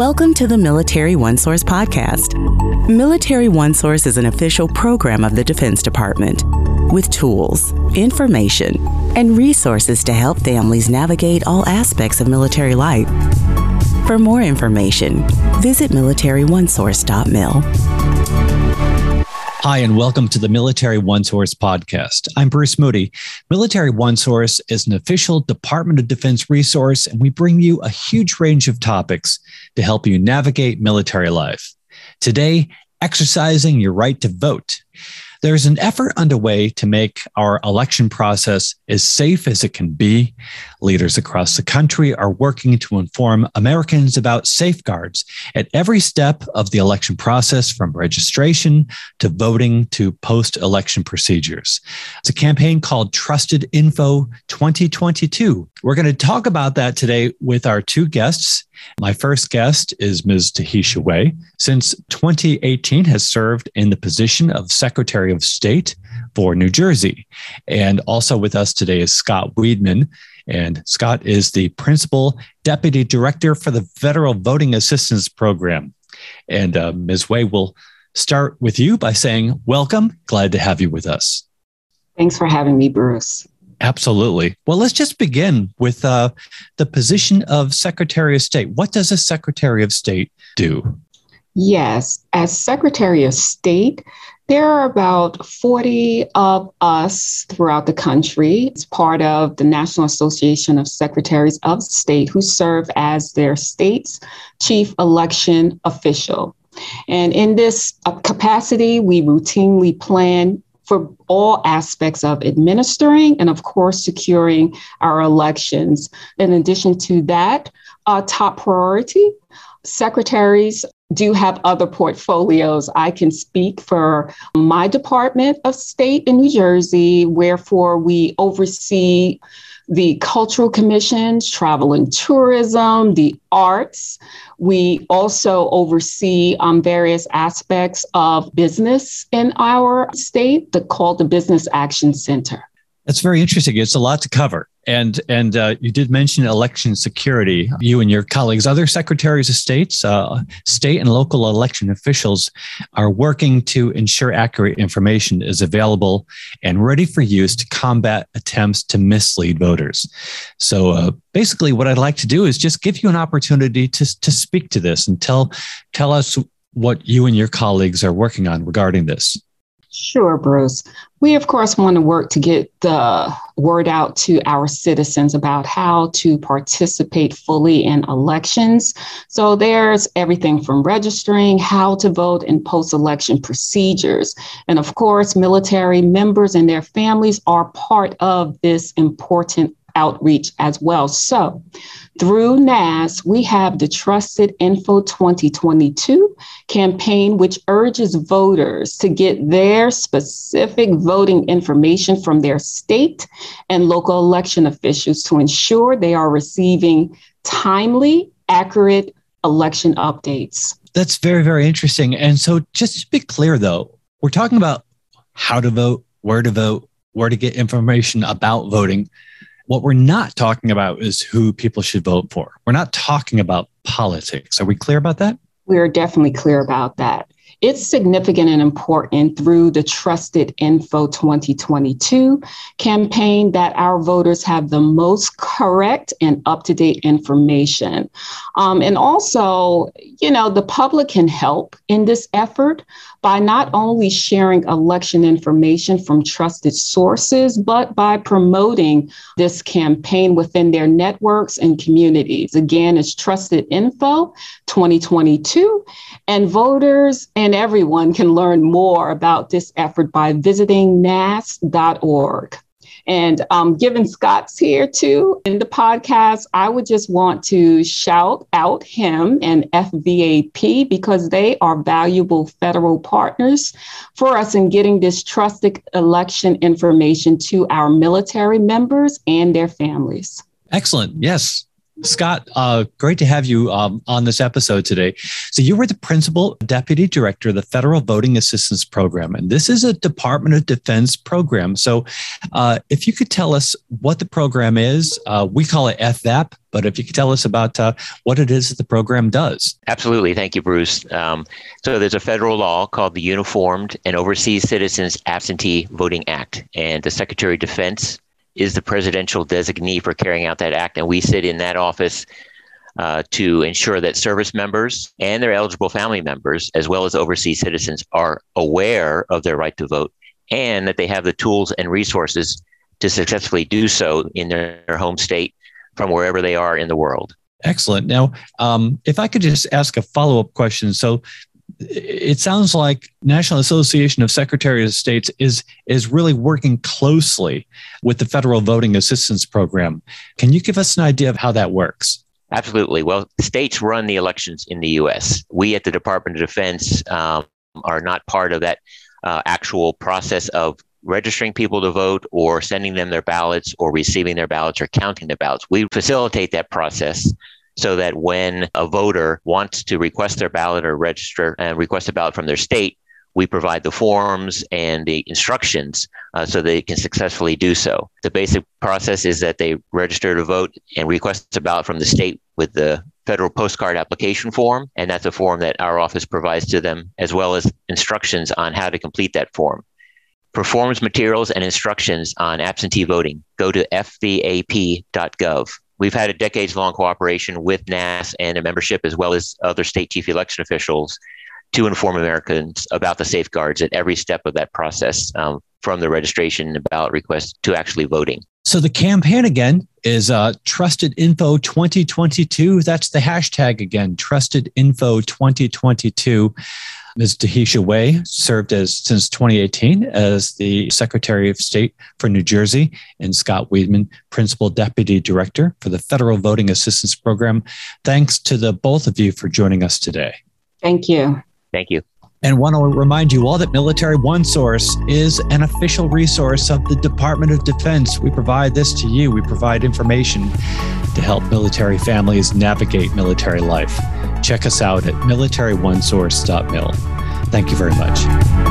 Welcome to the Military One Source podcast. Military One Source is an official program of the Defense Department with tools, information, and resources to help families navigate all aspects of military life. For more information, visit militaryonesource.mil. Hi, and welcome to the Military One Source podcast. I'm Bruce Moody. Military One Source is an official Department of Defense resource, and we bring you a huge range of topics to help you navigate military life. Today, exercising your right to vote. There's an effort underway to make our election process as safe as it can be. Leaders across the country are working to inform Americans about safeguards at every step of the election process, from registration to voting to post election procedures. It's a campaign called Trusted Info 2022. We're going to talk about that today with our two guests. My first guest is Ms. Tahesha Way. Since 2018, has served in the position of Secretary of State for New Jersey. And also with us today is Scott Wiedmann. And Scott is the Principal Deputy Director for the Federal Voting Assistance Program. And uh, Ms. Way will start with you by saying, Welcome. Glad to have you with us. Thanks for having me, Bruce. Absolutely. Well, let's just begin with uh, the position of Secretary of State. What does a Secretary of State do? Yes, as Secretary of State, there are about 40 of us throughout the country. It's part of the National Association of Secretaries of State who serve as their state's chief election official. And in this uh, capacity, we routinely plan for all aspects of administering and, of course, securing our elections. In addition to that, uh, top priority secretaries do have other portfolios. I can speak for my Department of State in New Jersey, wherefore we oversee the cultural commissions, travel and tourism, the arts. We also oversee um, various aspects of business in our state, the, called the Business Action Center. That's very interesting. It's a lot to cover. And and uh, you did mention election security. You and your colleagues, other secretaries of states, uh, state and local election officials, are working to ensure accurate information is available and ready for use to combat attempts to mislead voters. So uh, basically, what I'd like to do is just give you an opportunity to to speak to this and tell tell us what you and your colleagues are working on regarding this. Sure, Bruce. We, of course, want to work to get the word out to our citizens about how to participate fully in elections. So there's everything from registering, how to vote, and post election procedures. And of course, military members and their families are part of this important outreach as well. So, through NASS, we have the Trusted Info 2022 campaign, which urges voters to get their specific voting information from their state and local election officials to ensure they are receiving timely, accurate election updates. That's very, very interesting. And so, just to be clear, though, we're talking about how to vote, where to vote, where to get information about voting. What we're not talking about is who people should vote for. We're not talking about politics. Are we clear about that? We are definitely clear about that. It's significant and important through the Trusted Info 2022 campaign that our voters have the most correct and up to date information. Um, and also, you know, the public can help in this effort by not only sharing election information from trusted sources, but by promoting this campaign within their networks and communities. Again, it's Trusted Info 2022. And voters and everyone can learn more about this effort by visiting nass.org. And um, given Scott's here too in the podcast, I would just want to shout out him and FVAP because they are valuable federal partners for us in getting this trusted election information to our military members and their families. Excellent. Yes. Scott, uh, great to have you um, on this episode today. So, you were the principal deputy director of the Federal Voting Assistance Program, and this is a Department of Defense program. So, uh, if you could tell us what the program is, uh, we call it FVAP, but if you could tell us about uh, what it is that the program does. Absolutely. Thank you, Bruce. Um, so, there's a federal law called the Uniformed and Overseas Citizens Absentee Voting Act, and the Secretary of Defense is the presidential designee for carrying out that act, and we sit in that office uh, to ensure that service members and their eligible family members, as well as overseas citizens, are aware of their right to vote and that they have the tools and resources to successfully do so in their, their home state from wherever they are in the world. Excellent. Now, um, if I could just ask a follow up question. So, it sounds like National Association of Secretaries of States is is really working closely with the federal voting assistance program. Can you give us an idea of how that works? Absolutely. Well, states run the elections in the U.S. We at the Department of Defense um, are not part of that uh, actual process of registering people to vote or sending them their ballots or receiving their ballots or counting their ballots. We facilitate that process so that when a voter wants to request their ballot or register and request a ballot from their state, we provide the forms and the instructions uh, so they can successfully do so. The basic process is that they register to vote and request a ballot from the state with the federal postcard application form. And that's a form that our office provides to them, as well as instructions on how to complete that form. Performs materials and instructions on absentee voting. Go to fvap.gov. We've had a decades long cooperation with NASS and a membership, as well as other state chief election officials, to inform Americans about the safeguards at every step of that process, um, from the registration and ballot request to actually voting. So the campaign again is uh, Trusted Info 2022. That's the hashtag again, Trusted Info 2022. Ms. Tahesha Way served as since 2018 as the Secretary of State for New Jersey, and Scott Wiedmann, Principal Deputy Director for the Federal Voting Assistance Program. Thanks to the both of you for joining us today. Thank you. Thank you. And want to remind you all that Military One Source is an official resource of the Department of Defense. We provide this to you. We provide information to help military families navigate military life. Check us out at militaryonesource.mil. Thank you very much.